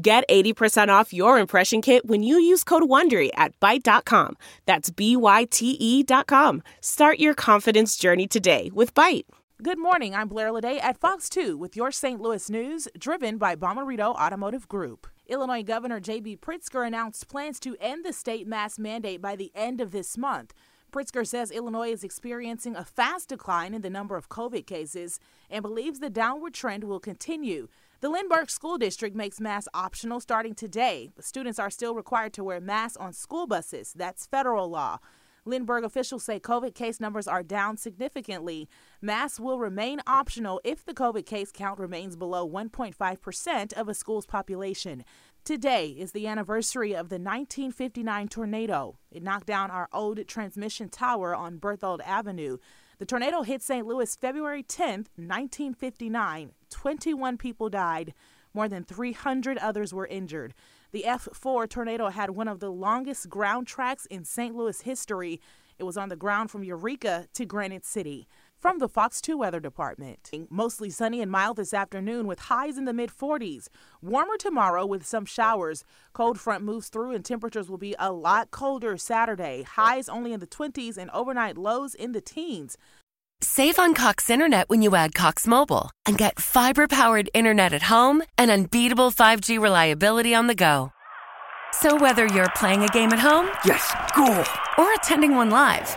Get 80% off your impression kit when you use code WONDERY at Byte.com. That's B-Y-T-E dot com. Start your confidence journey today with Byte. Good morning. I'm Blair Lede at Fox 2 with your St. Louis news, driven by Bomarito Automotive Group. Illinois Governor J.B. Pritzker announced plans to end the state mask mandate by the end of this month. Pritzker says Illinois is experiencing a fast decline in the number of COVID cases and believes the downward trend will continue. The Lindbergh School District makes masks optional starting today, but students are still required to wear masks on school buses. That's federal law. Lindbergh officials say COVID case numbers are down significantly. Masks will remain optional if the COVID case count remains below 1.5% of a school's population. Today is the anniversary of the 1959 tornado. It knocked down our old transmission tower on Berthold Avenue. The tornado hit St. Louis February 10, 1959. 21 people died. More than 300 others were injured. The F4 tornado had one of the longest ground tracks in St. Louis history. It was on the ground from Eureka to Granite City. From the Fox 2 Weather Department. Mostly sunny and mild this afternoon with highs in the mid 40s. Warmer tomorrow with some showers. Cold front moves through and temperatures will be a lot colder Saturday. Highs only in the 20s and overnight lows in the teens. Save on Cox Internet when you add Cox Mobile and get fiber powered internet at home and unbeatable 5G reliability on the go. So whether you're playing a game at home, yes, cool, or attending one live,